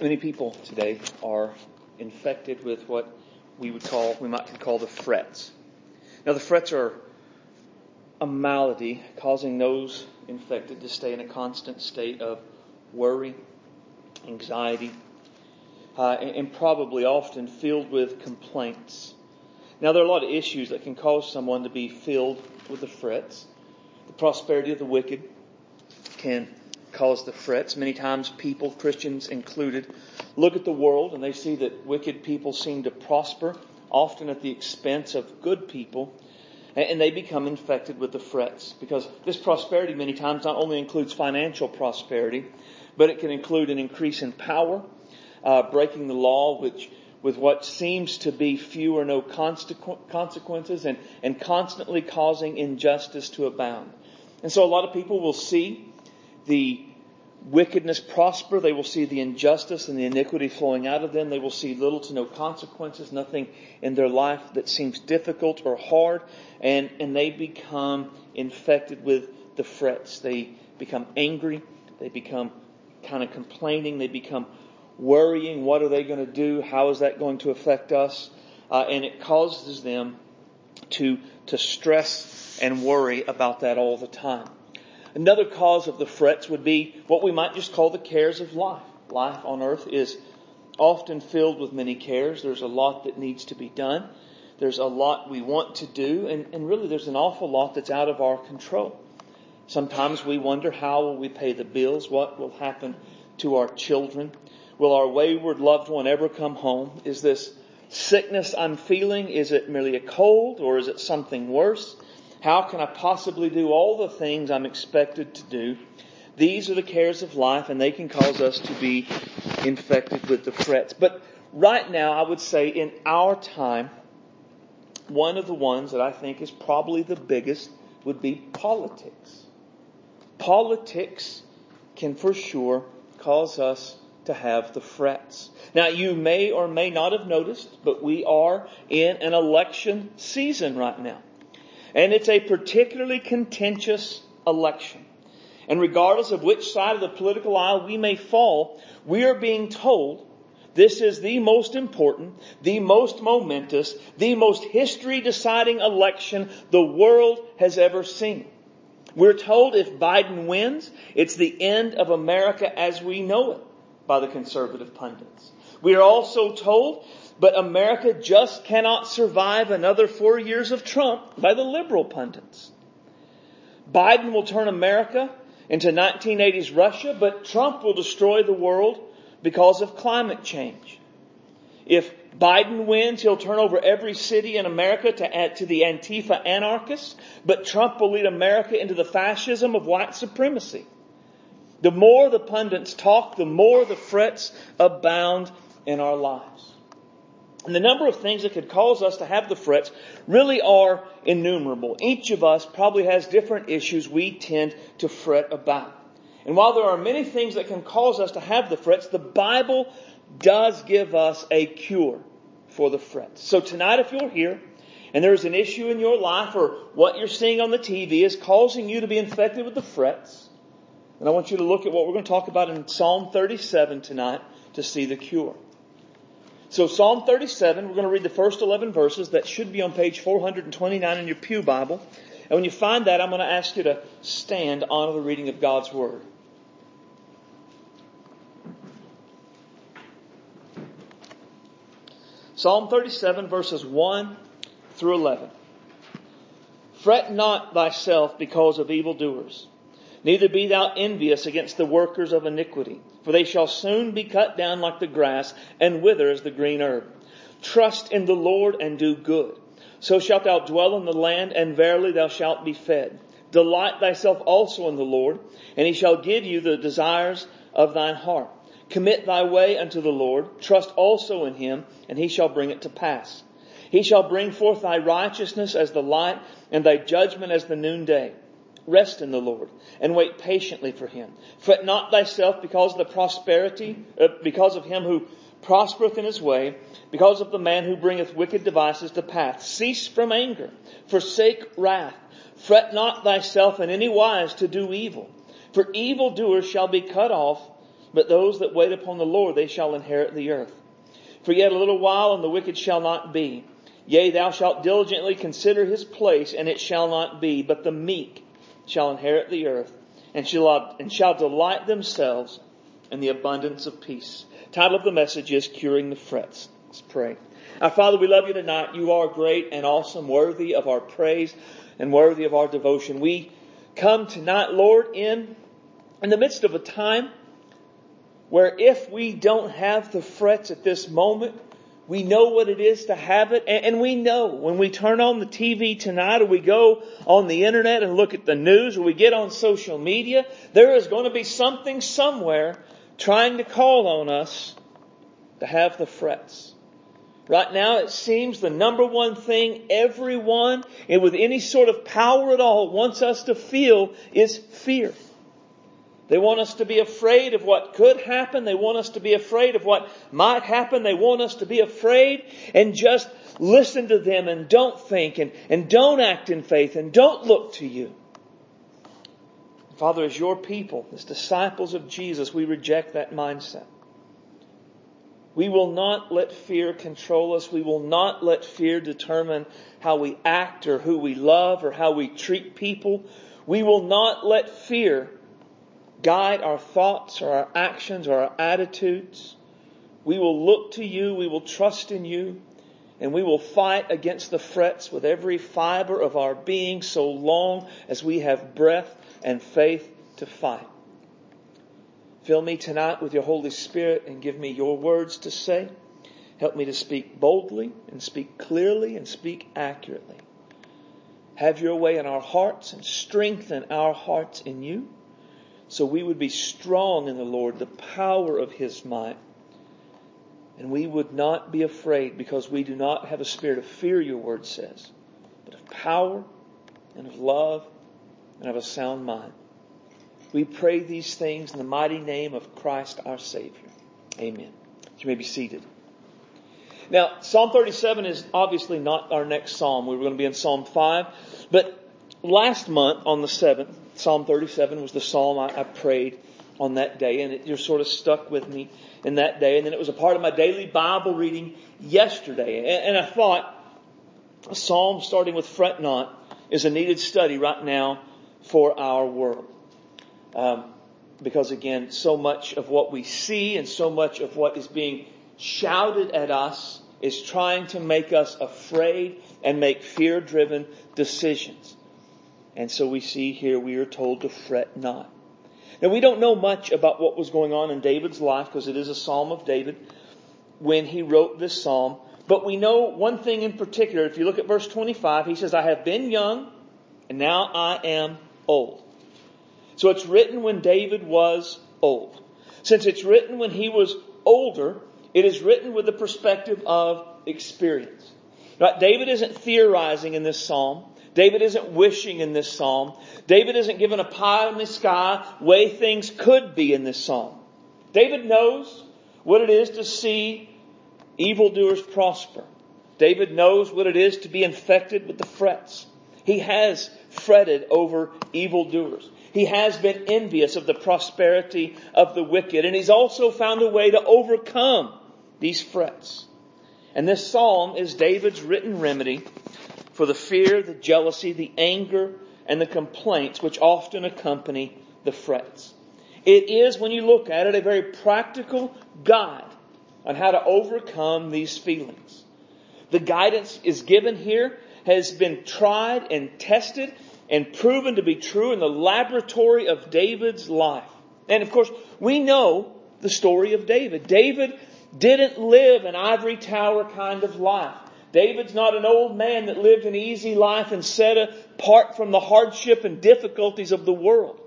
Many people today are infected with what we would call, we might call the frets. Now the frets are a malady causing those infected to stay in a constant state of worry, anxiety, uh, and, and probably often filled with complaints. Now there are a lot of issues that can cause someone to be filled with the frets. The prosperity of the wicked can cause the frets. Many times people, Christians included, look at the world and they see that wicked people seem to prosper, often at the expense of good people, and they become infected with the frets. Because this prosperity many times not only includes financial prosperity, but it can include an increase in power, uh, breaking the law, which with what seems to be few or no consequences, and, and constantly causing injustice to abound. And so a lot of people will see the wickedness prosper. They will see the injustice and the iniquity flowing out of them. They will see little to no consequences, nothing in their life that seems difficult or hard, and, and they become infected with the frets. They become angry. They become kind of complaining. They become worrying. What are they going to do? How is that going to affect us? Uh, and it causes them to, to stress and worry about that all the time. Another cause of the frets would be what we might just call the cares of life. Life on earth is often filled with many cares. There's a lot that needs to be done. There's a lot we want to do, and, and really there's an awful lot that's out of our control. Sometimes we wonder how will we pay the bills? What will happen to our children? Will our wayward loved one ever come home? Is this sickness I'm feeling, is it merely a cold or is it something worse? How can I possibly do all the things I'm expected to do? These are the cares of life and they can cause us to be infected with the frets. But right now, I would say in our time, one of the ones that I think is probably the biggest would be politics. Politics can for sure cause us to have the frets. Now you may or may not have noticed, but we are in an election season right now. And it's a particularly contentious election. And regardless of which side of the political aisle we may fall, we are being told this is the most important, the most momentous, the most history deciding election the world has ever seen. We're told if Biden wins, it's the end of America as we know it by the conservative pundits. We are also told but America just cannot survive another four years of Trump by the liberal pundits. Biden will turn America into 1980s Russia, but Trump will destroy the world because of climate change. If Biden wins, he'll turn over every city in America to, to the Antifa anarchists, but Trump will lead America into the fascism of white supremacy. The more the pundits talk, the more the frets abound in our lives. And the number of things that could cause us to have the frets really are innumerable. Each of us probably has different issues we tend to fret about. And while there are many things that can cause us to have the frets, the Bible does give us a cure for the frets. So tonight if you're here and there's an issue in your life or what you're seeing on the TV is causing you to be infected with the frets, and I want you to look at what we're going to talk about in Psalm 37 tonight to see the cure. So Psalm 37, we're going to read the first 11 verses. That should be on page 429 in your Pew Bible. And when you find that, I'm going to ask you to stand on the reading of God's Word. Psalm 37 verses 1 through 11. Fret not thyself because of evildoers Neither be thou envious against the workers of iniquity, for they shall soon be cut down like the grass and wither as the green herb. Trust in the Lord and do good. So shalt thou dwell in the land, and verily thou shalt be fed. Delight thyself also in the Lord, and he shall give you the desires of thine heart. Commit thy way unto the Lord. Trust also in him, and he shall bring it to pass. He shall bring forth thy righteousness as the light, and thy judgment as the noonday. Rest in the Lord and wait patiently for him. Fret not thyself because of the prosperity, uh, because of him who prospereth in his way, because of the man who bringeth wicked devices to pass. Cease from anger. Forsake wrath. Fret not thyself in any wise to do evil. For evil doers shall be cut off but those that wait upon the Lord, they shall inherit the earth. For yet a little while, and the wicked shall not be. Yea, thou shalt diligently consider his place, and it shall not be, but the meek shall inherit the earth, and shall, and shall delight themselves in the abundance of peace. Title of the message is Curing the Frets. Let's pray. Our Father, we love you tonight. You are great and awesome, worthy of our praise and worthy of our devotion. We come tonight, Lord, in, in the midst of a time where if we don't have the frets at this moment, we know what it is to have it, and we know when we turn on the TV tonight or we go on the internet and look at the news or we get on social media, there is going to be something somewhere trying to call on us to have the frets. Right now it seems the number one thing everyone and with any sort of power at all wants us to feel is fear. They want us to be afraid of what could happen. They want us to be afraid of what might happen. They want us to be afraid and just listen to them and don't think and, and don't act in faith and don't look to you. Father, as your people, as disciples of Jesus, we reject that mindset. We will not let fear control us. We will not let fear determine how we act or who we love or how we treat people. We will not let fear guide our thoughts or our actions or our attitudes. We will look to you, we will trust in you, and we will fight against the frets with every fiber of our being so long as we have breath and faith to fight. Fill me tonight with your Holy Spirit and give me your words to say. Help me to speak boldly and speak clearly and speak accurately. Have your way in our hearts and strengthen our hearts in you so we would be strong in the Lord, the power of His might. And we would not be afraid because we do not have a spirit of fear, your word says, but of power and of love and of a sound mind. We pray these things in the mighty name of Christ our Savior. Amen. You may be seated. Now, Psalm 37 is obviously not our next psalm. We were going to be in Psalm 5. But last month on the 7th, Psalm 37 was the psalm I, I prayed on that day, and it just sort of stuck with me in that day. And then it was a part of my daily Bible reading yesterday. And, and I thought a psalm starting with fret not is a needed study right now for our world. Um, because again, so much of what we see and so much of what is being shouted at us is trying to make us afraid and make fear driven decisions. And so we see here we are told to fret not. Now we don't know much about what was going on in David's life because it is a psalm of David when he wrote this psalm. But we know one thing in particular. If you look at verse 25, he says, I have been young and now I am old. So it's written when David was old. Since it's written when he was older, it is written with the perspective of experience. Right? David isn't theorizing in this psalm. David isn't wishing in this psalm. David isn't given a pie in the sky way things could be in this psalm. David knows what it is to see evildoers prosper. David knows what it is to be infected with the frets. He has fretted over evildoers. He has been envious of the prosperity of the wicked, and he's also found a way to overcome these frets. And this psalm is David's written remedy for the fear, the jealousy, the anger, and the complaints which often accompany the frets. It is, when you look at it, a very practical guide on how to overcome these feelings. The guidance is given here has been tried and tested and proven to be true in the laboratory of David's life. And of course, we know the story of David. David didn't live an ivory tower kind of life. David's not an old man that lived an easy life and set apart from the hardship and difficulties of the world.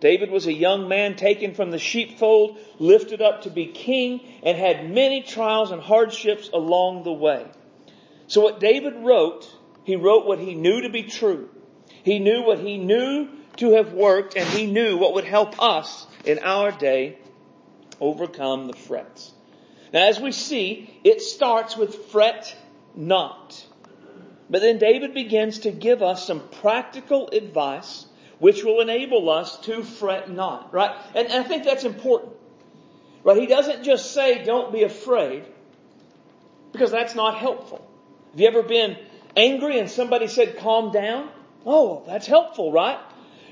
David was a young man taken from the sheepfold, lifted up to be king, and had many trials and hardships along the way. So what David wrote, he wrote what he knew to be true. He knew what he knew to have worked, and he knew what would help us in our day overcome the frets. Now as we see, it starts with fret not. But then David begins to give us some practical advice which will enable us to fret not. Right? And, I think that's important. Right? He doesn't just say, don't be afraid, because that's not helpful. Have you ever been angry and somebody said, calm down? Oh, that's helpful, right?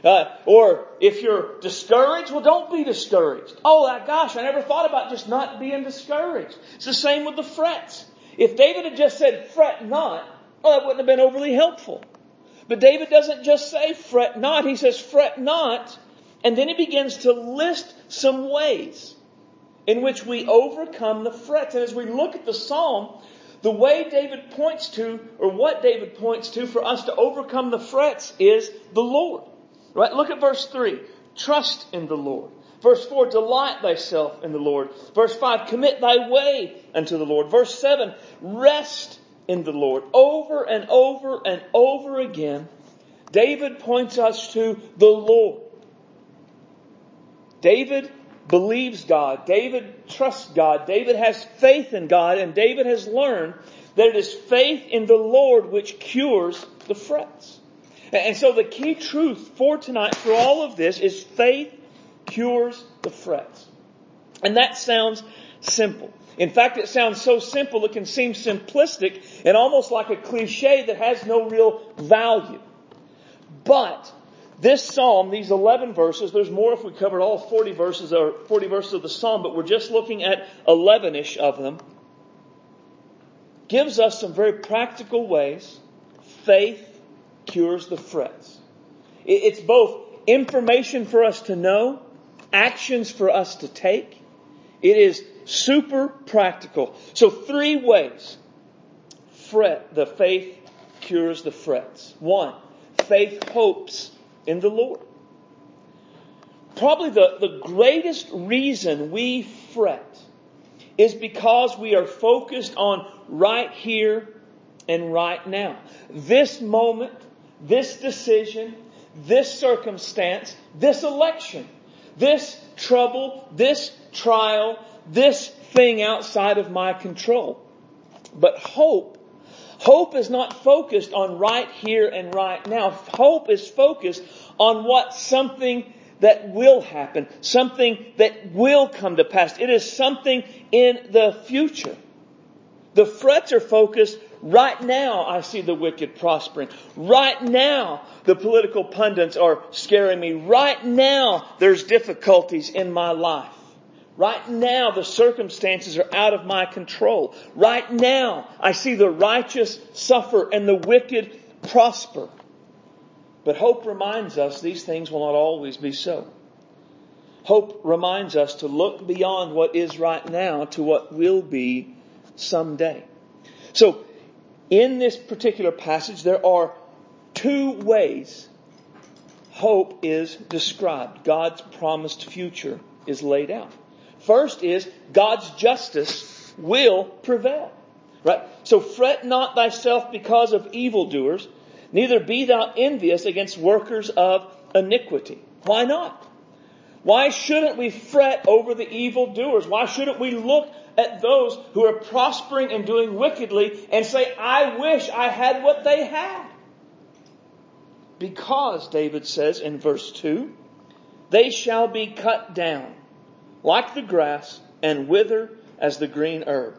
Uh, or if you're discouraged, well, don't be discouraged. Oh, gosh, I never thought about just not being discouraged. It's the same with the frets. If David had just said, fret not, well, that wouldn't have been overly helpful. But David doesn't just say, fret not. He says, fret not. And then he begins to list some ways in which we overcome the frets. And as we look at the psalm, the way David points to, or what David points to for us to overcome the frets is the Lord. Right? Look at verse 3. Trust in the Lord. Verse 4, delight thyself in the Lord. Verse 5, commit thy way unto the Lord. Verse 7, rest in the Lord. Over and over and over again, David points us to the Lord. David believes God. David trusts God. David has faith in God. And David has learned that it is faith in the Lord which cures the frets. And so the key truth for tonight, for all of this, is faith cures the frets. And that sounds simple. In fact, it sounds so simple it can seem simplistic and almost like a cliche that has no real value. But this psalm, these 11 verses, there's more if we covered all 40 verses or 40 verses of the psalm, but we're just looking at 11ish of them, gives us some very practical ways faith cures the frets. It's both information for us to know, actions for us to take. It is super practical. So three ways fret, the faith cures the frets. One, faith hopes in the Lord. Probably the, the greatest reason we fret is because we are focused on right here and right now. This moment, this decision, this circumstance, this election, this trouble, this trial, this thing outside of my control. But hope, hope is not focused on right here and right now. Hope is focused on what something that will happen, something that will come to pass. It is something in the future. The frets are focused right now. I see the wicked prospering. Right now, the political pundits are scaring me. Right now, there's difficulties in my life. Right now, the circumstances are out of my control. Right now, I see the righteous suffer and the wicked prosper. But hope reminds us these things will not always be so. Hope reminds us to look beyond what is right now to what will be someday. So, in this particular passage, there are two ways hope is described. God's promised future is laid out. First is God's justice will prevail. Right? So fret not thyself because of evildoers, neither be thou envious against workers of iniquity. Why not? Why shouldn't we fret over the evildoers? Why shouldn't we look at those who are prospering and doing wickedly and say, I wish I had what they had? Because, David says in verse 2, they shall be cut down like the grass and wither as the green herb.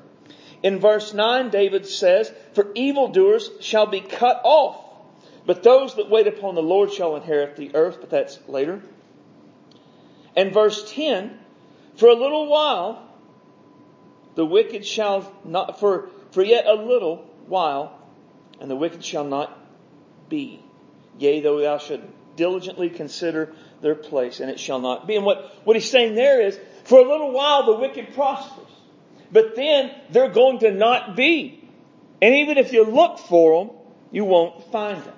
In verse 9, David says, For evildoers shall be cut off, but those that wait upon the Lord shall inherit the earth, but that's later. And verse 10, For a little while, the wicked shall not, for, for yet a little while, and the wicked shall not be. Yea, though thou should diligently consider their place, and it shall not be. And what, what he's saying there is, for a little while the wicked prospers, but then they're going to not be. And even if you look for them, you won't find them.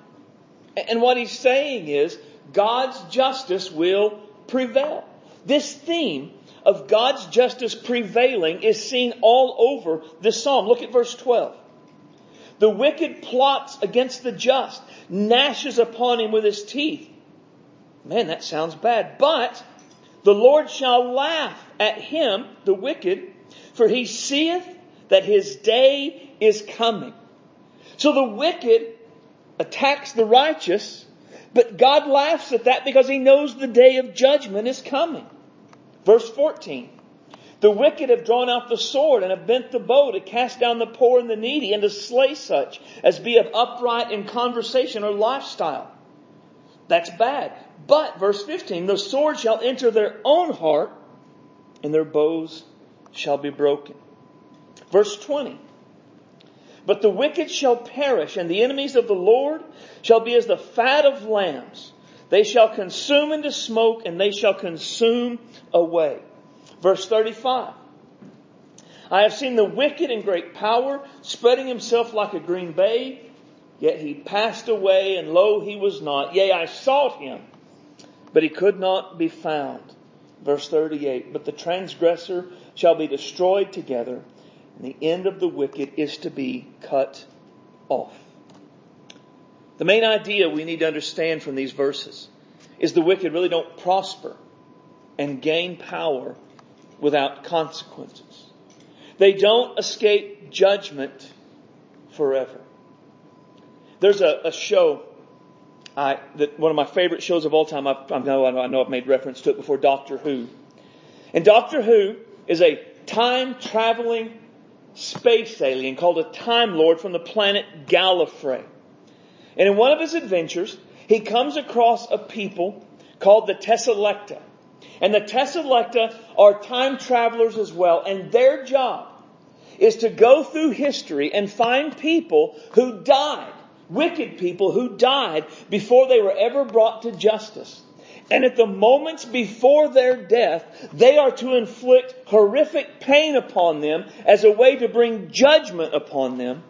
And what he's saying is, God's justice will prevail. This theme of God's justice prevailing is seen all over this psalm. Look at verse 12. The wicked plots against the just, gnashes upon him with his teeth. Man, that sounds bad. But the Lord shall laugh at him, the wicked, for he seeth that his day is coming. So the wicked attacks the righteous, But God laughs at that because he knows the day of judgment is coming. Verse 14. The wicked have drawn out the sword and have bent the bow to cast down the poor and the needy and to slay such as be of upright in conversation or lifestyle. That's bad. But, verse 15, the sword shall enter their own heart and their bows shall be broken. Verse 20. But the wicked shall perish and the enemies of the Lord shall be as the fat of lambs. They shall consume into smoke and they shall consume away. Verse 35. I have seen the wicked in great power, spreading himself like a green bay, yet he passed away, and lo, he was not. Yea, I sought him, but he could not be found. Verse 38. But the transgressor shall be destroyed together, the end of the wicked is to be cut off. The main idea we need to understand from these verses is the wicked really don't prosper and gain power without consequences. They don't escape judgment forever. There's a, a show I, that one of my favorite shows of all time. I, I know I know I've made reference to it before. Doctor Who, and Doctor Who is a time traveling space alien called a Time Lord from the planet Gallifrey. And in one of his adventures, he comes across a people called the Teselecta. And the Teselecta are time travelers as well, and their job is to go through history and find people who died, wicked people who died before they were ever brought to justice. And at the moments before their death, they are to inflict horrific pain upon them as a way to bring judgment upon them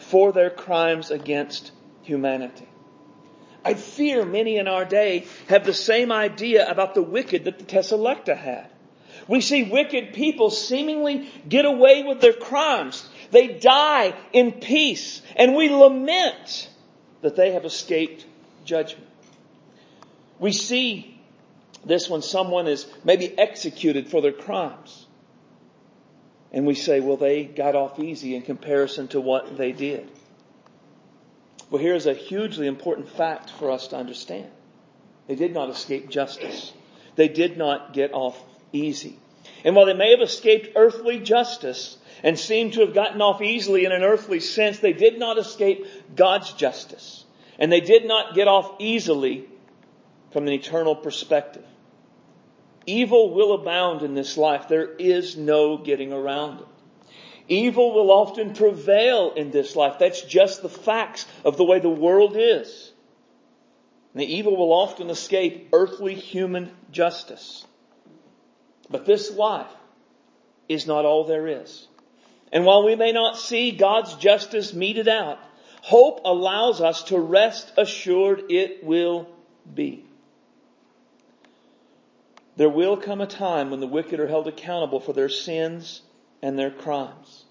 for their crimes against humanity. I fear many in our day have the same idea about the wicked that the Teselecta had. We see wicked people seemingly get away with their crimes. They die in peace, and we lament that they have escaped judgment. We see this when someone is maybe executed for their crimes. And we say, well, they got off easy in comparison to what they did. Well, here's a hugely important fact for us to understand. They did not escape justice. They did not get off easy. And while they may have escaped earthly justice and seem to have gotten off easily in an earthly sense, they did not escape God's justice. And they did not get off easily from an eternal perspective. Evil will abound in this life. There is no getting around it. Evil will often prevail in this life. That's just the facts of the way the world is. And the evil will often escape earthly human justice. But this life is not all there is. And while we may not see God's justice meted out, hope allows us to rest assured it will be. There will come a time when the wicked are held accountable for their sins and their crimes.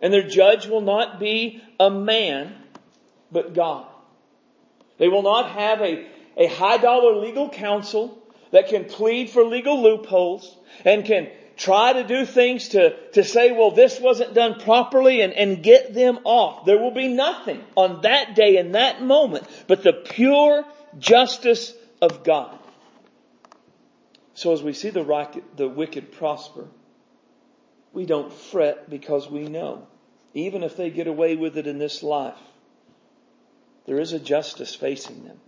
And their judge will not be a man, but God. They will not have a, a high dollar legal counsel that can plead for legal loopholes and can try to do things to, to say, well, this wasn't done properly and, and get them off. There will be nothing on that day in that moment but the pure justice of God. So as we see the, the wicked prosper, we don't fret because we know, even if they get away with it in this life, there is a justice facing them.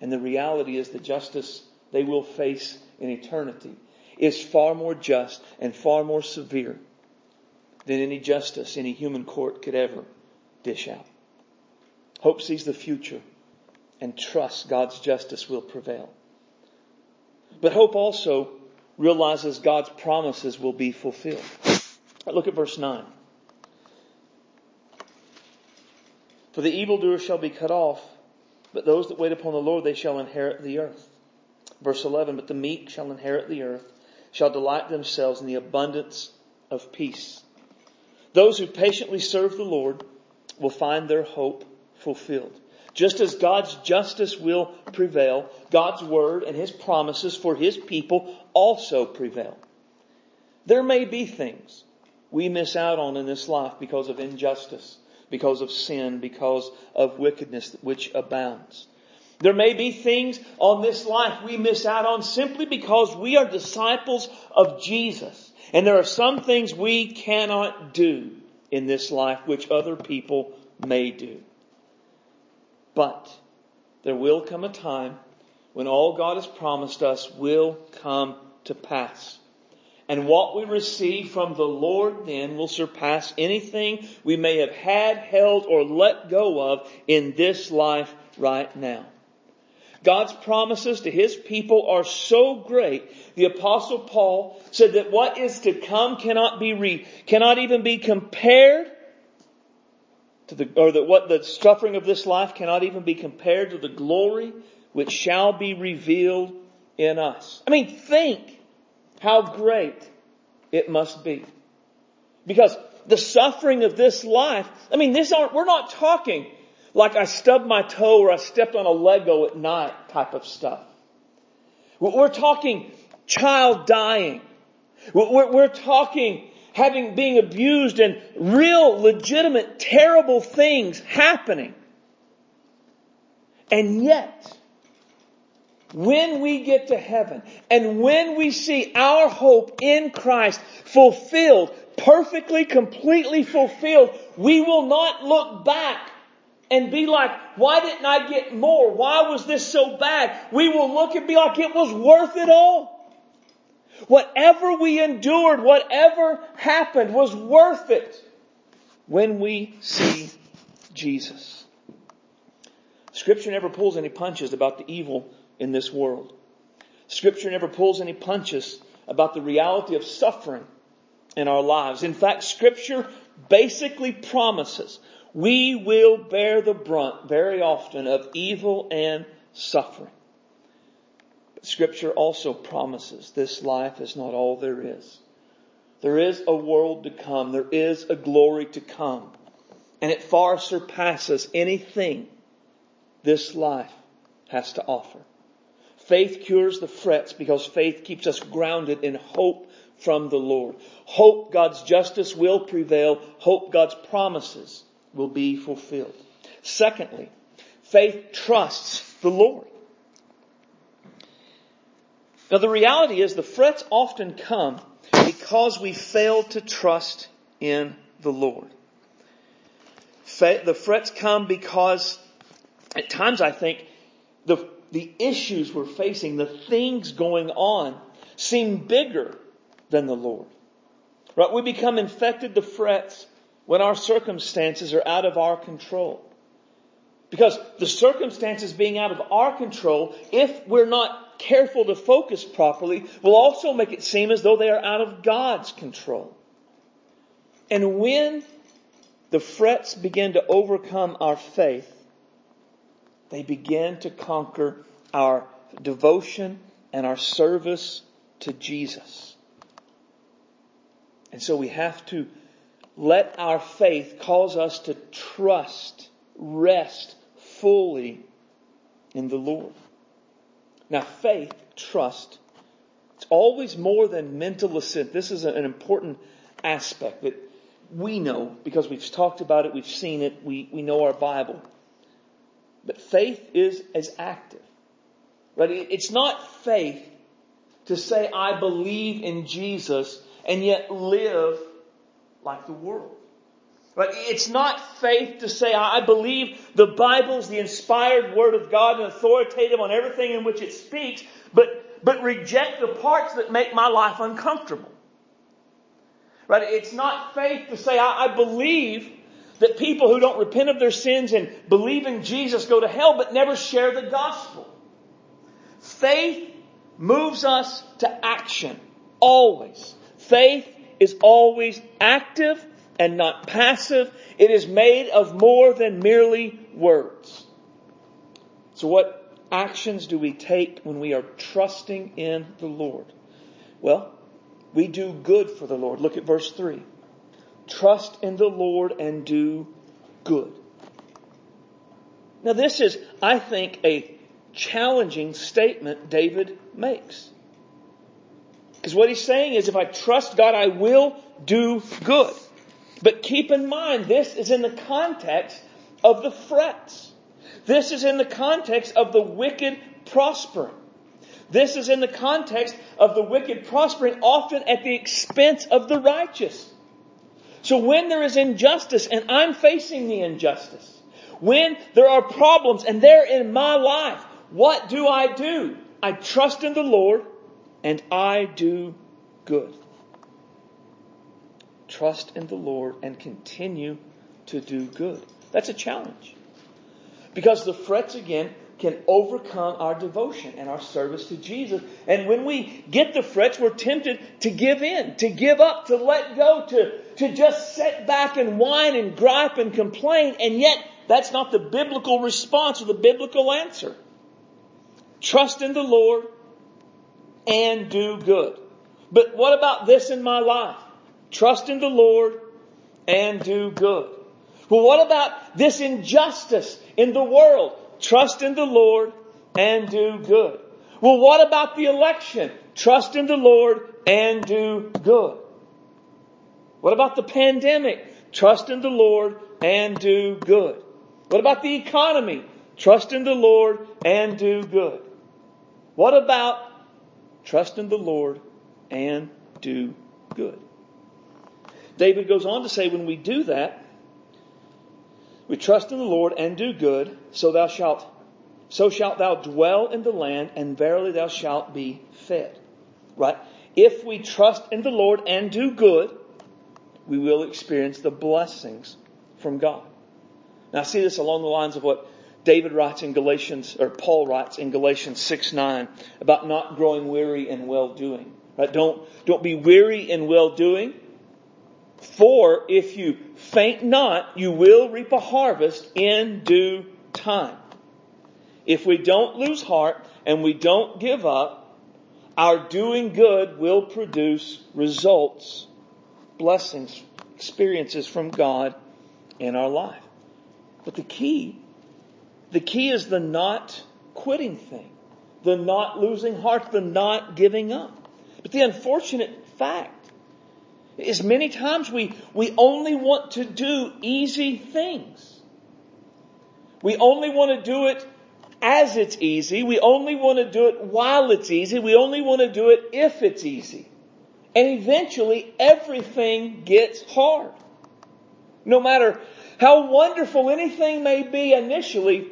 And the reality is the justice they will face in eternity is far more just and far more severe than any justice any human court could ever dish out. Hope sees the future and trusts God's justice will prevail. But hope also realizes God's promises will be fulfilled. Look at verse 9. For the evildoer shall be cut off, but those that wait upon the Lord, they shall inherit the earth. Verse 11, but the meek shall inherit the earth, shall delight themselves in the abundance of peace. Those who patiently serve the Lord will find their hope fulfilled. Just as God's justice will prevail, God's word and his promises for his people also prevail. There may be things we miss out on in this life because of injustice, because of sin, because of wickedness which abounds. There may be things on this life we miss out on simply because we are disciples of Jesus. And there are some things we cannot do in this life which other people may do. But there will come a time when all God has promised us will come to pass. And what we receive from the Lord then will surpass anything we may have had, held, or let go of in this life right now. God's promises to His people are so great. The apostle Paul said that what is to come cannot be re, cannot even be compared to the, or that what the suffering of this life cannot even be compared to the glory which shall be revealed in us. I mean, think how great it must be. Because the suffering of this life, I mean, this aren't, we're not talking like I stubbed my toe or I stepped on a Lego at night type of stuff. We're talking child dying. We're, talking having, being abused and real, legitimate, terrible things happening. And yet, when we get to heaven and when we see our hope in Christ fulfilled, perfectly, completely fulfilled, we will not look back and be like, why didn't I get more? Why was this so bad? We will look and be like, it was worth it all. Whatever we endured, whatever happened was worth it when we see Jesus. Scripture never pulls any punches about the evil in this world. Scripture never pulls any punches about the reality of suffering in our lives. In fact, Scripture basically promises we will bear the brunt very often of evil and suffering. Scripture also promises this life is not all there is. There is a world to come. There is a glory to come. And it far surpasses anything this life has to offer. Faith cures the frets because faith keeps us grounded in hope from the Lord. Hope God's justice will prevail. Hope God's promises will be fulfilled. Secondly, faith trusts the Lord. Now the reality is the frets often come because we fail to trust in the Lord. The frets come because at times I think the, the issues we're facing, the things going on seem bigger than the Lord. Right? We become infected to frets when our circumstances are out of our control. Because the circumstances being out of our control, if we're not careful to focus properly, will also make it seem as though they are out of God's control. And when the frets begin to overcome our faith, they begin to conquer our devotion and our service to Jesus. And so we have to let our faith cause us to trust, rest fully in the Lord. Now faith, trust, it's always more than mental assent. This is an important aspect that we know because we've talked about it, we've seen it, we, we know our Bible. But faith is as active. Right? It's not faith to say, I believe in Jesus and yet live like the world. Right? It's not faith to say, I believe the Bible is the inspired Word of God and authoritative on everything in which it speaks, but, but reject the parts that make my life uncomfortable. Right? It's not faith to say, I, I believe that people who don't repent of their sins and believe in Jesus go to hell but never share the gospel. Faith moves us to action. Always. Faith is always active and not passive. It is made of more than merely words. So what actions do we take when we are trusting in the Lord? Well, we do good for the Lord. Look at verse 3. Trust in the Lord and do good. Now this is, I think, a challenging statement David makes. Because what he's saying is if I trust God, I will do good. But keep in mind, this is in the context of the frets. This is in the context of the wicked prospering. This is in the context of the wicked prospering often at the expense of the righteous. So when there is injustice and I'm facing the injustice, when there are problems and they're in my life, what do I do? I trust in the Lord and I do good. Trust in the Lord and continue to do good. That's a challenge. Because the frets again can overcome our devotion and our service to Jesus. And when we get the frets, we're tempted to give in, to give up, to let go, to, to just sit back and whine and gripe and complain. And yet, that's not the biblical response or the biblical answer. Trust in the Lord and do good. But what about this in my life? Trust in the Lord and do good. Well, what about this injustice in the world? Trust in the Lord and do good. Well, what about the election? Trust in the Lord and do good. What about the pandemic? Trust in the Lord and do good. What about the economy? Trust in the Lord and do good. What about trust in the Lord and do good? David goes on to say when we do that, we trust in the Lord and do good, so thou shalt, so shalt thou dwell in the land, and verily thou shalt be fed. Right? If we trust in the Lord and do good, we will experience the blessings from God. Now I see this along the lines of what David writes in Galatians, or Paul writes in Galatians 6 9 about not growing weary in well doing. Right? Don't, don't be weary in well doing. For if you faint not, you will reap a harvest in due time. If we don't lose heart and we don't give up, our doing good will produce results, blessings, experiences from God in our life. But the key, the key is the not quitting thing, the not losing heart, the not giving up. But the unfortunate fact is many times we, we only want to do easy things. We only want to do it as it's easy. We only want to do it while it's easy. We only want to do it if it's easy. And eventually everything gets hard. No matter how wonderful anything may be initially,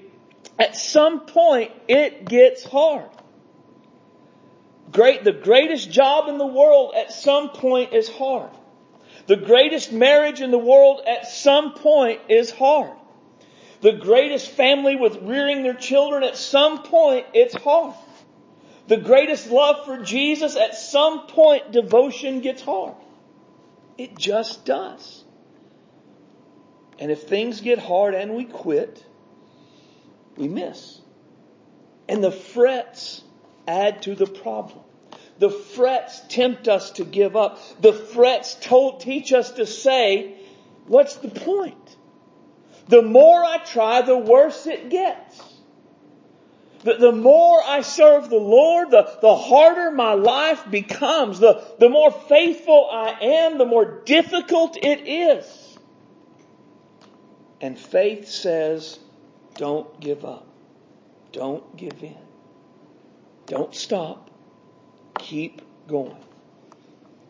at some point it gets hard. Great, the greatest job in the world at some point is hard. The greatest marriage in the world at some point is hard. The greatest family with rearing their children at some point it's hard. The greatest love for Jesus at some point devotion gets hard. It just does. And if things get hard and we quit, we miss. And the frets add to the problem. The frets tempt us to give up. The frets told, teach us to say, what's the point? The more I try, the worse it gets. The, the more I serve the Lord, the, the harder my life becomes. The, the more faithful I am, the more difficult it is. And faith says, don't give up. Don't give in. Don't stop. Keep going.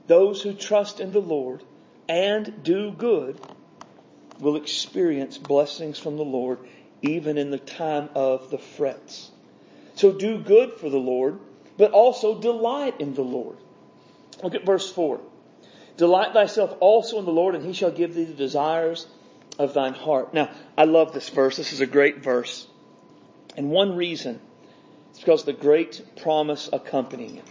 Those who trust in the Lord and do good will experience blessings from the Lord even in the time of the frets. So do good for the Lord, but also delight in the Lord. Look at verse 4. Delight thyself also in the Lord, and he shall give thee the desires of thine heart. Now, I love this verse. This is a great verse. And one reason is because the great promise accompanying it.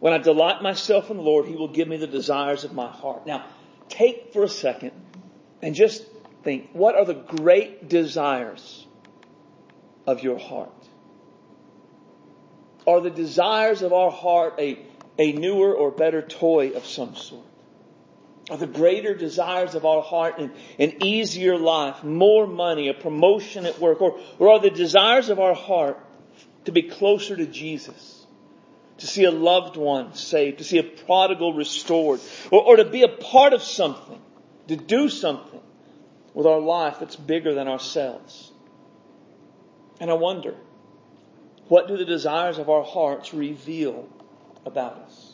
When I delight myself in the Lord, He will give me the desires of my heart. Now, take for a second and just think, what are the great desires of your heart? Are the desires of our heart a, a newer or better toy of some sort? Are the greater desires of our heart an, an easier life, more money, a promotion at work, or, or are the desires of our heart to be closer to Jesus? to see a loved one saved, to see a prodigal restored, or, or to be a part of something, to do something with our life that's bigger than ourselves. And I wonder, what do the desires of our hearts reveal about us?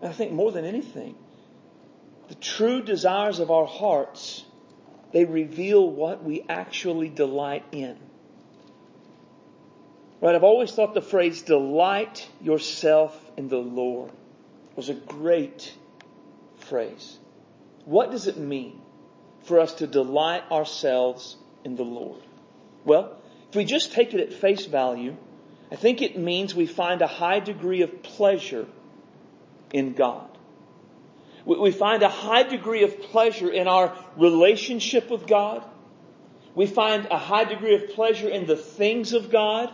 And I think more than anything, the true desires of our hearts, they reveal what we actually delight in. Right? I've always thought the phrase delight yourself in the Lord was a great phrase. What does it mean for us to delight ourselves in the Lord? Well, if we just take it at face value, I think it means we find a high degree of pleasure in God. We find a high degree of pleasure in our relationship with God. We find a high degree of pleasure in the things of God.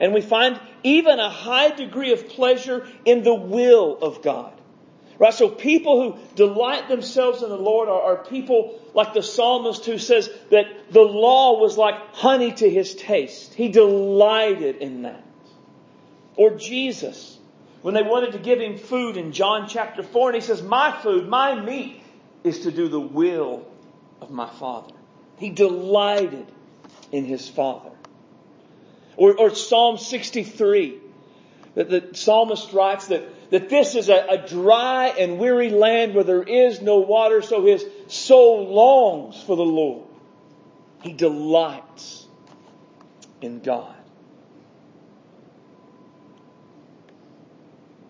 And we find even a high degree of pleasure in the will of God. Right? So people who delight themselves in the Lord are, are, people like the psalmist who says that the law was like honey to his taste. He delighted in that. Or Jesus, when they wanted to give him food in John chapter 4, and he says, My food, my meat is to do the will of my Father. He delighted in his Father. Or, or Psalm 63, that the psalmist writes that, that this is a, a dry and weary land where there is no water, so his soul longs for the Lord. He delights in God.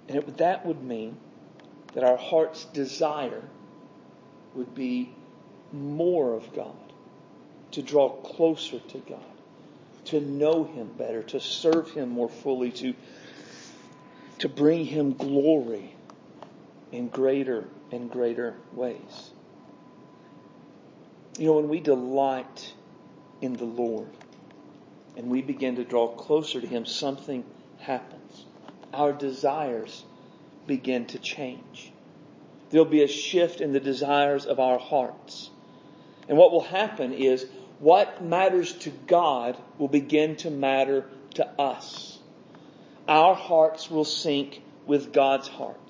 And it, that would mean that our heart's desire would be more of God, to draw closer to God to know Him better, to serve Him more fully, to, to bring Him glory in greater and greater ways. You know, when we delight in the Lord and we begin to draw closer to Him, something happens. Our desires begin to change. There'll be a shift in the desires of our hearts. And what will happen is what matters to God will begin to matter to us. Our hearts will sync with God's heart.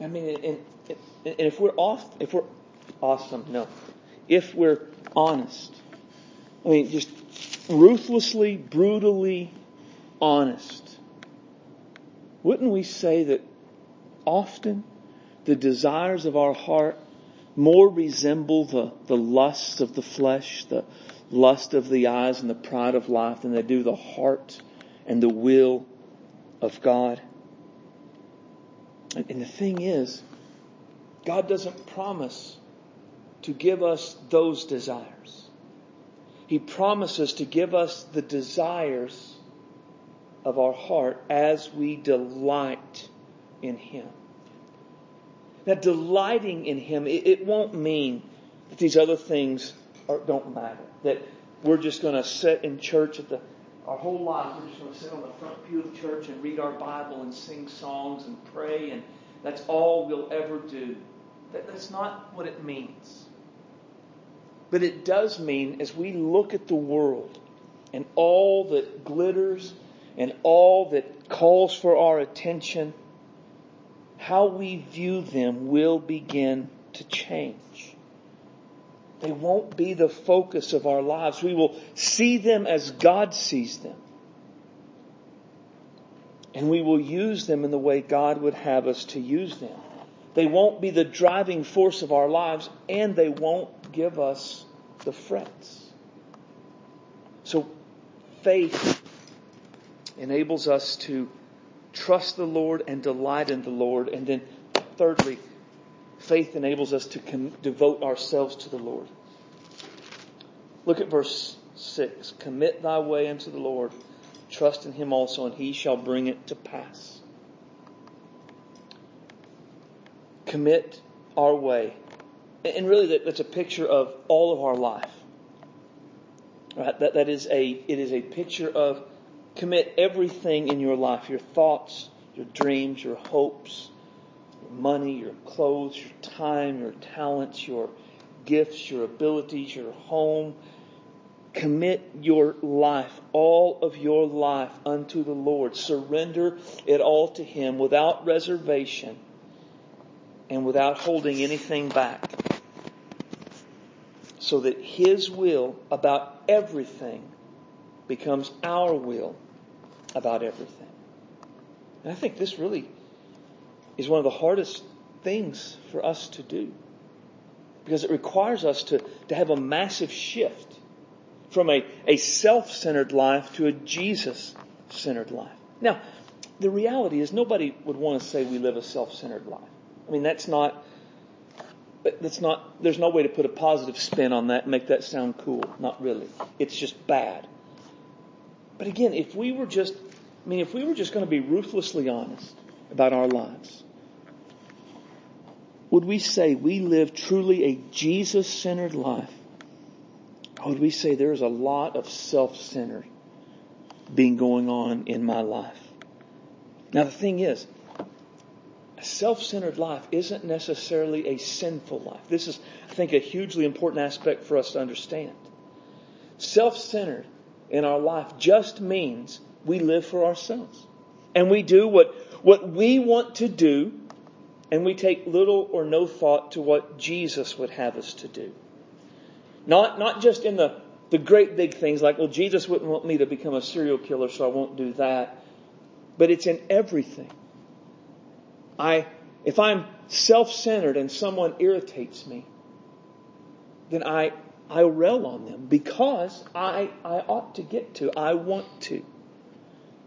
I mean, and, and if we're off, if we're awesome, no, if we're honest, I mean, just ruthlessly, brutally honest, wouldn't we say that often the desires of our heart more resemble the, the lust of the flesh, the lust of the eyes and the pride of life than they do the heart and the will of God. And, and the thing is, God doesn't promise to give us those desires. He promises to give us the desires of our heart as we delight in Him. That delighting in Him, it, it won't mean that these other things are, don't matter. That we're just going to sit in church at the our whole life. We're just going to sit on the front pew of church and read our Bible and sing songs and pray, and that's all we'll ever do. That, that's not what it means. But it does mean as we look at the world and all that glitters and all that calls for our attention how we view them will begin to change. They won't be the focus of our lives. We will see them as God sees them. And we will use them in the way God would have us to use them. They won't be the driving force of our lives, and they won't give us the frets. So, faith enables us to trust the Lord and delight in the Lord. And then, thirdly, faith enables us to com- devote ourselves to the Lord. Look at verse 6. Commit thy way unto the Lord. Trust in him also, and he shall bring it to pass. Commit our way. And really, that's a picture of all of our life. Right? That, that is a, it is a picture of commit everything in your life your thoughts, your dreams, your hopes, your money, your clothes, your time, your talents, your gifts, your abilities, your home. Commit your life, all of your life unto the Lord. Surrender it all to Him without reservation and without holding anything back. So that His will about everything becomes our will about everything. And I think this really is one of the hardest things for us to do because it requires us to, to have a massive shift from a, a self centered life to a Jesus centered life. Now, the reality is nobody would want to say we live a self centered life. I mean, that's not. That's not, there's no way to put a positive spin on that and make that sound cool. Not really. It's just bad. But again, if we were just, I mean, if we were just going to be ruthlessly honest about our lives, would we say we live truly a Jesus centered life? Or would we say there's a lot of self centered being going on in my life? Now, the thing is, a self centered life isn't necessarily a sinful life. This is, I think, a hugely important aspect for us to understand. Self centered in our life just means we live for ourselves. And we do what, what we want to do, and we take little or no thought to what Jesus would have us to do. Not, not just in the, the great big things like, well, Jesus wouldn't want me to become a serial killer, so I won't do that. But it's in everything. I, if I'm self-centered and someone irritates me, then I, I rail on them because I, I ought to get to. I want to.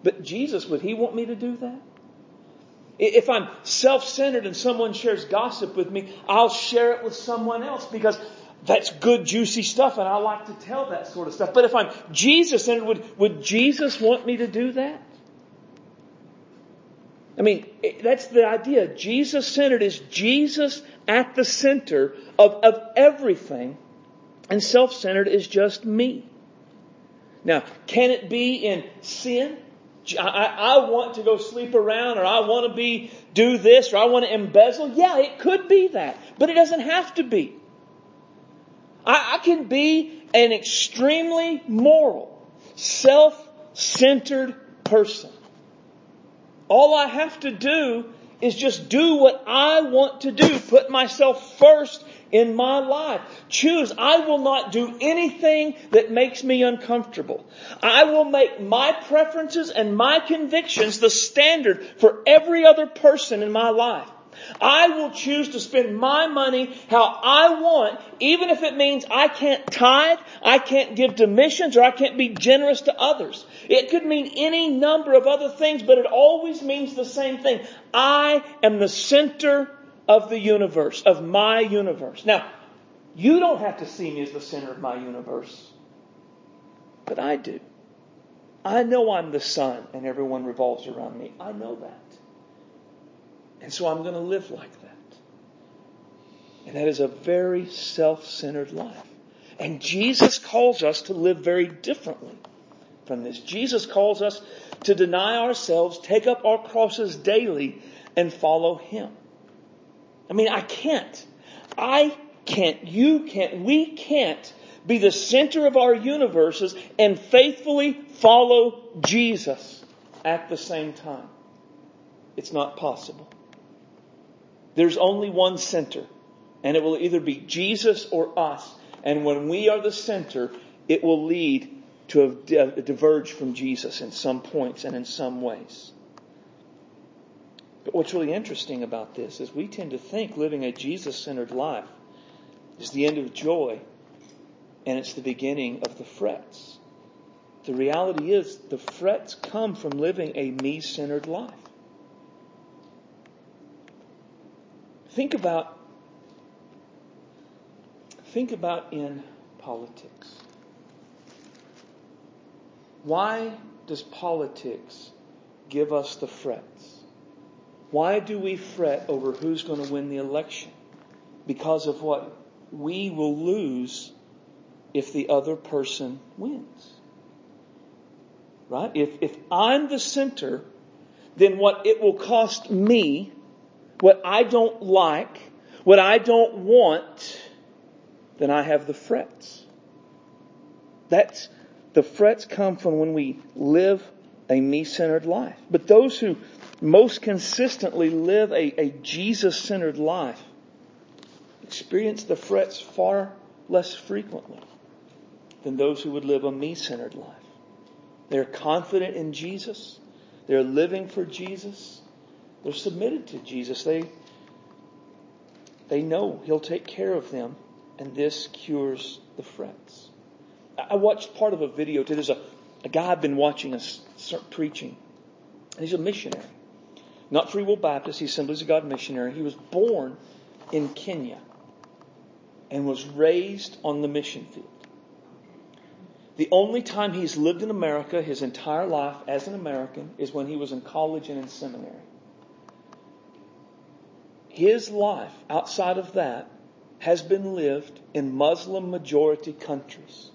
But Jesus, would He want me to do that? If I'm self-centered and someone shares gossip with me, I'll share it with someone else because that's good, juicy stuff and I like to tell that sort of stuff. But if I'm Jesus-centered, would, would Jesus want me to do that? I mean, that's the idea. Jesus-centered is Jesus at the center of, of everything and self-centered is just me. Now, can it be in sin? I, I, want to go sleep around or I want to be, do this or I want to embezzle. Yeah, it could be that, but it doesn't have to be. I, I can be an extremely moral, self-centered person. All I have to do is just do what I want to do, put myself first in my life. Choose. I will not do anything that makes me uncomfortable. I will make my preferences and my convictions the standard for every other person in my life. I will choose to spend my money how I want, even if it means I can't tithe, I can't give to missions, or I can't be generous to others. It could mean any number of other things, but it always means the same thing. I am the center of the universe, of my universe. Now, you don't have to see me as the center of my universe, but I do. I know I'm the sun and everyone revolves around me. I know that. And so I'm going to live like that. And that is a very self-centered life. And Jesus calls us to live very differently from this. Jesus calls us to deny ourselves, take up our crosses daily, and follow Him. I mean, I can't. I can't. You can't. We can't be the center of our universes and faithfully follow Jesus at the same time. It's not possible. There's only one center, and it will either be Jesus or us. And when we are the center, it will lead to a diverge from Jesus in some points and in some ways. But what's really interesting about this is we tend to think living a Jesus centered life is the end of joy and it's the beginning of the frets. The reality is the frets come from living a me centered life. Think about think about in politics. Why does politics give us the frets? Why do we fret over who's going to win the election? Because of what we will lose if the other person wins. Right? If, if I'm the center, then what it will cost me what I don't like, what I don't want, then I have the frets. That's, the frets come from when we live a me-centered life. But those who most consistently live a, a Jesus-centered life experience the frets far less frequently than those who would live a me-centered life. They're confident in Jesus. They're living for Jesus. They're submitted to Jesus. They, they know He'll take care of them, and this cures the frets. I watched part of a video today. There's a, a guy I've been watching us preaching, and he's a missionary. Not Free Will Baptist, he's Assemblies of God missionary. He was born in Kenya and was raised on the mission field. The only time he's lived in America his entire life as an American is when he was in college and in seminary. His life outside of that has been lived in Muslim majority countries.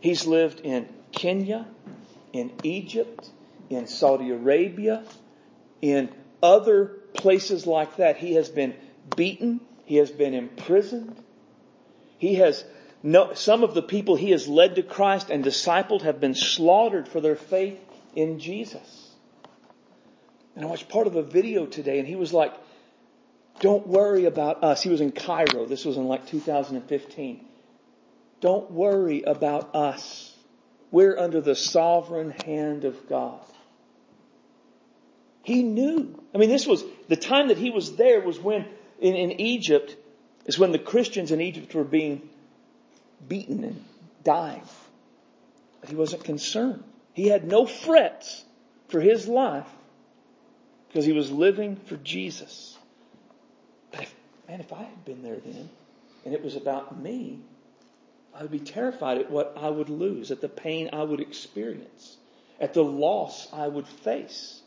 He's lived in Kenya, in Egypt, in Saudi Arabia, in other places like that. He has been beaten. He has been imprisoned. He has no, some of the people he has led to Christ and discipled have been slaughtered for their faith in Jesus. And I watched part of a video today and he was like, don't worry about us. He was in Cairo. This was in like 2015. Don't worry about us. We're under the sovereign hand of God. He knew. I mean, this was the time that he was there was when in, in Egypt is when the Christians in Egypt were being beaten and dying. But he wasn't concerned. He had no frets for his life because he was living for Jesus. But if, man, if I had been there then and it was about me, I would be terrified at what I would lose, at the pain I would experience, at the loss I would face.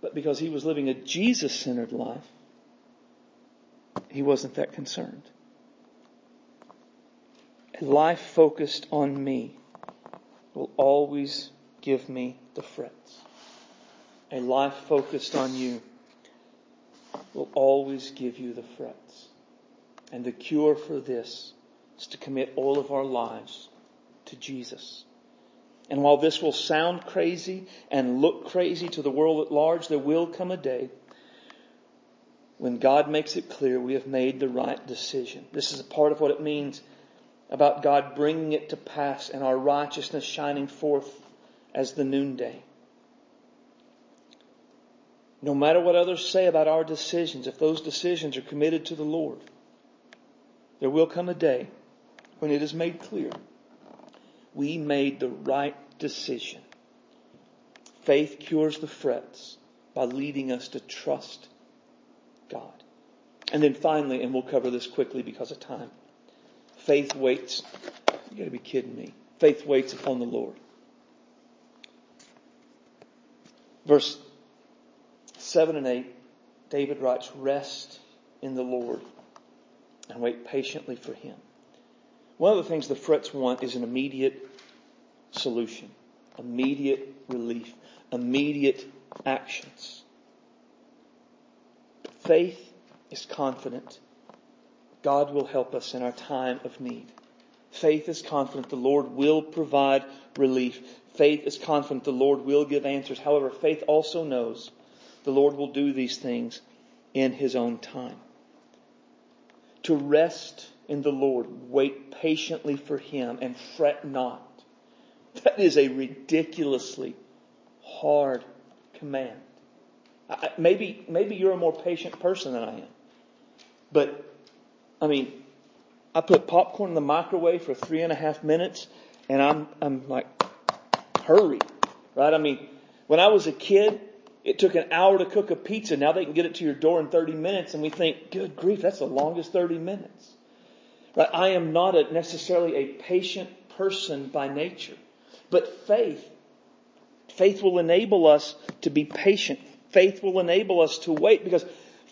But because he was living a Jesus centered life, he wasn't that concerned. A life focused on me will always give me the frets. A life focused on you will always give you the frets. And the cure for this is to commit all of our lives to Jesus. And while this will sound crazy and look crazy to the world at large, there will come a day when God makes it clear we have made the right decision. This is a part of what it means about God bringing it to pass and our righteousness shining forth as the noonday. No matter what others say about our decisions, if those decisions are committed to the Lord, there will come a day when it is made clear we made the right decision. Faith cures the frets by leading us to trust God. And then finally, and we'll cover this quickly because of time, faith waits. You gotta be kidding me. Faith waits upon the Lord. Verse 7 and 8, David writes, Rest in the Lord and wait patiently for Him. One of the things the frets want is an immediate solution, immediate relief, immediate actions. Faith is confident. God will help us in our time of need. Faith is confident the Lord will provide relief. Faith is confident the Lord will give answers. However, faith also knows the Lord will do these things in His own time. To rest in the Lord, wait patiently for Him, and fret not. That is a ridiculously hard command. I, maybe, maybe you're a more patient person than I am. But, I mean, I put popcorn in the microwave for three and a half minutes and I'm, I'm like, hurry, right? I mean, when I was a kid, it took an hour to cook a pizza. Now they can get it to your door in 30 minutes and we think, good grief, that's the longest 30 minutes. Right? I am not a, necessarily a patient person by nature, but faith, faith will enable us to be patient. Faith will enable us to wait because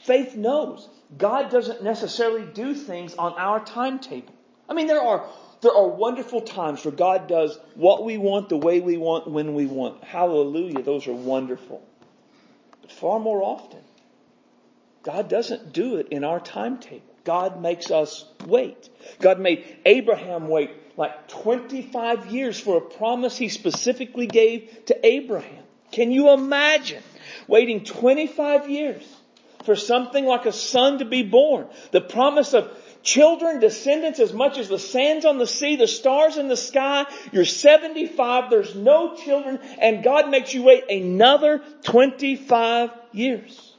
faith knows God doesn't necessarily do things on our timetable. I mean, there are, there are wonderful times where God does what we want, the way we want, when we want. Hallelujah. Those are wonderful. But far more often, God doesn't do it in our timetable. God makes us wait. God made Abraham wait like 25 years for a promise he specifically gave to Abraham. Can you imagine waiting 25 years for something like a son to be born? The promise of children, descendants as much as the sands on the sea, the stars in the sky. You're 75, there's no children, and God makes you wait another 25 years.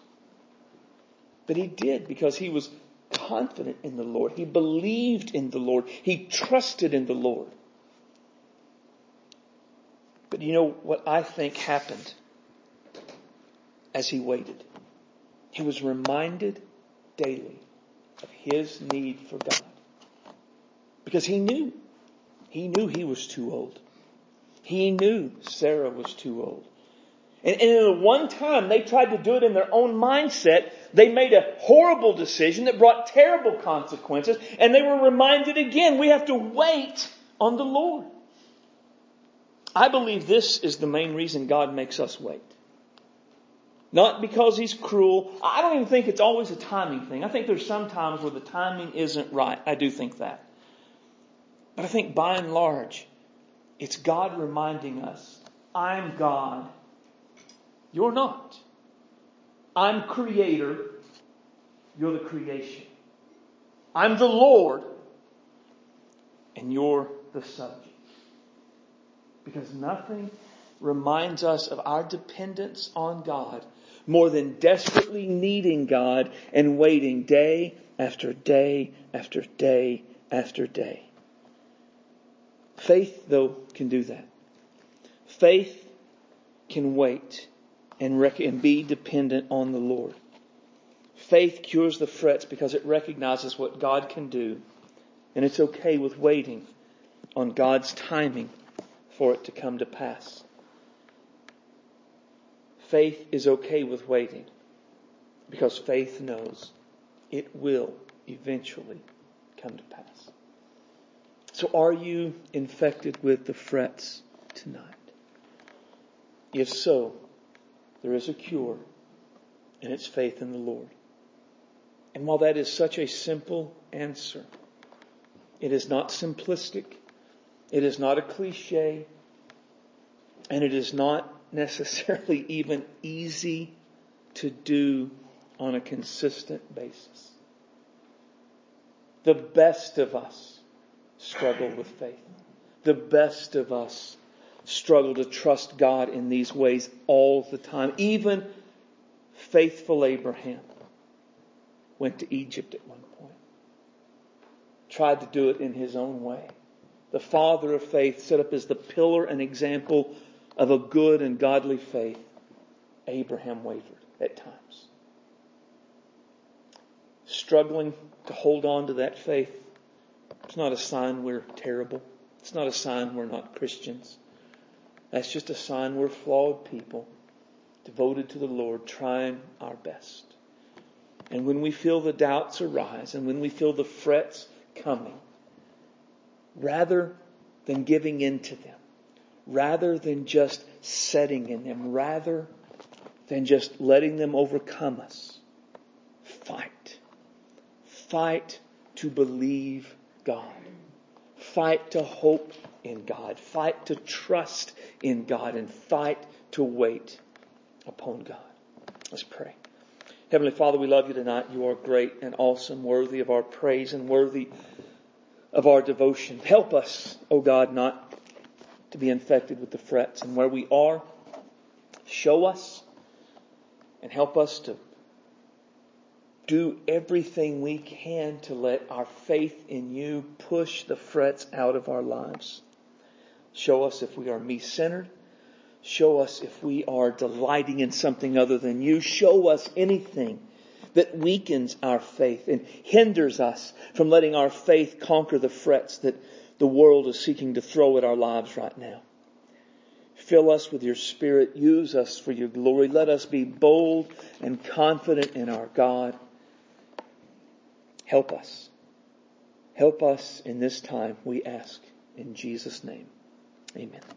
But he did because he was confident in the Lord. He believed in the Lord. He trusted in the Lord. But you know what I think happened as he waited? He was reminded daily of his need for God. Because he knew. He knew he was too old. He knew Sarah was too old. And, in the one time they tried to do it in their own mindset, they made a horrible decision that brought terrible consequences, and they were reminded again, we have to wait on the Lord. I believe this is the main reason God makes us wait. Not because he's cruel. I don't even think it's always a timing thing. I think there's some times where the timing isn't right. I do think that. But I think by and large, it's God reminding us, I'm God. You're not. I'm creator. You're the creation. I'm the Lord. And you're the subject. Because nothing reminds us of our dependence on God more than desperately needing God and waiting day after day after day after day. Faith, though, can do that. Faith can wait and, rec- and be dependent on the Lord. Faith cures the frets because it recognizes what God can do, and it's okay with waiting on God's timing for it to come to pass. Faith is okay with waiting because faith knows it will eventually come to pass. So are you infected with the frets tonight? If so, there is a cure and it's faith in the Lord. And while that is such a simple answer, it is not simplistic. It is not a cliche. And it is not necessarily even easy to do on a consistent basis. The best of us struggle with faith. The best of us struggle to trust God in these ways all the time. Even faithful Abraham went to Egypt at one point. Tried to do it in his own way. The father of faith set up as the pillar and example of a good and godly faith, Abraham wavered at times. Struggling to hold on to that faith, it's not a sign we're terrible. It's not a sign we're not Christians. That's just a sign we're flawed people, devoted to the Lord, trying our best. And when we feel the doubts arise and when we feel the frets coming, rather than giving in to them, rather than just setting in them, rather than just letting them overcome us. Fight. Fight to believe God. Fight to hope in God. Fight to trust in God and fight to wait upon God. Let's pray. Heavenly Father, we love you tonight. You are great and awesome, worthy of our praise and worthy of our devotion. Help us, O oh God, not to be infected with the frets. And where we are, show us and help us to do everything we can to let our faith in you push the frets out of our lives. Show us if we are me centered. Show us if we are delighting in something other than you. Show us anything that weakens our faith and hinders us from letting our faith conquer the frets that the world is seeking to throw at our lives right now. Fill us with your spirit. Use us for your glory. Let us be bold and confident in our God. Help us. Help us in this time, we ask. In Jesus' name, amen.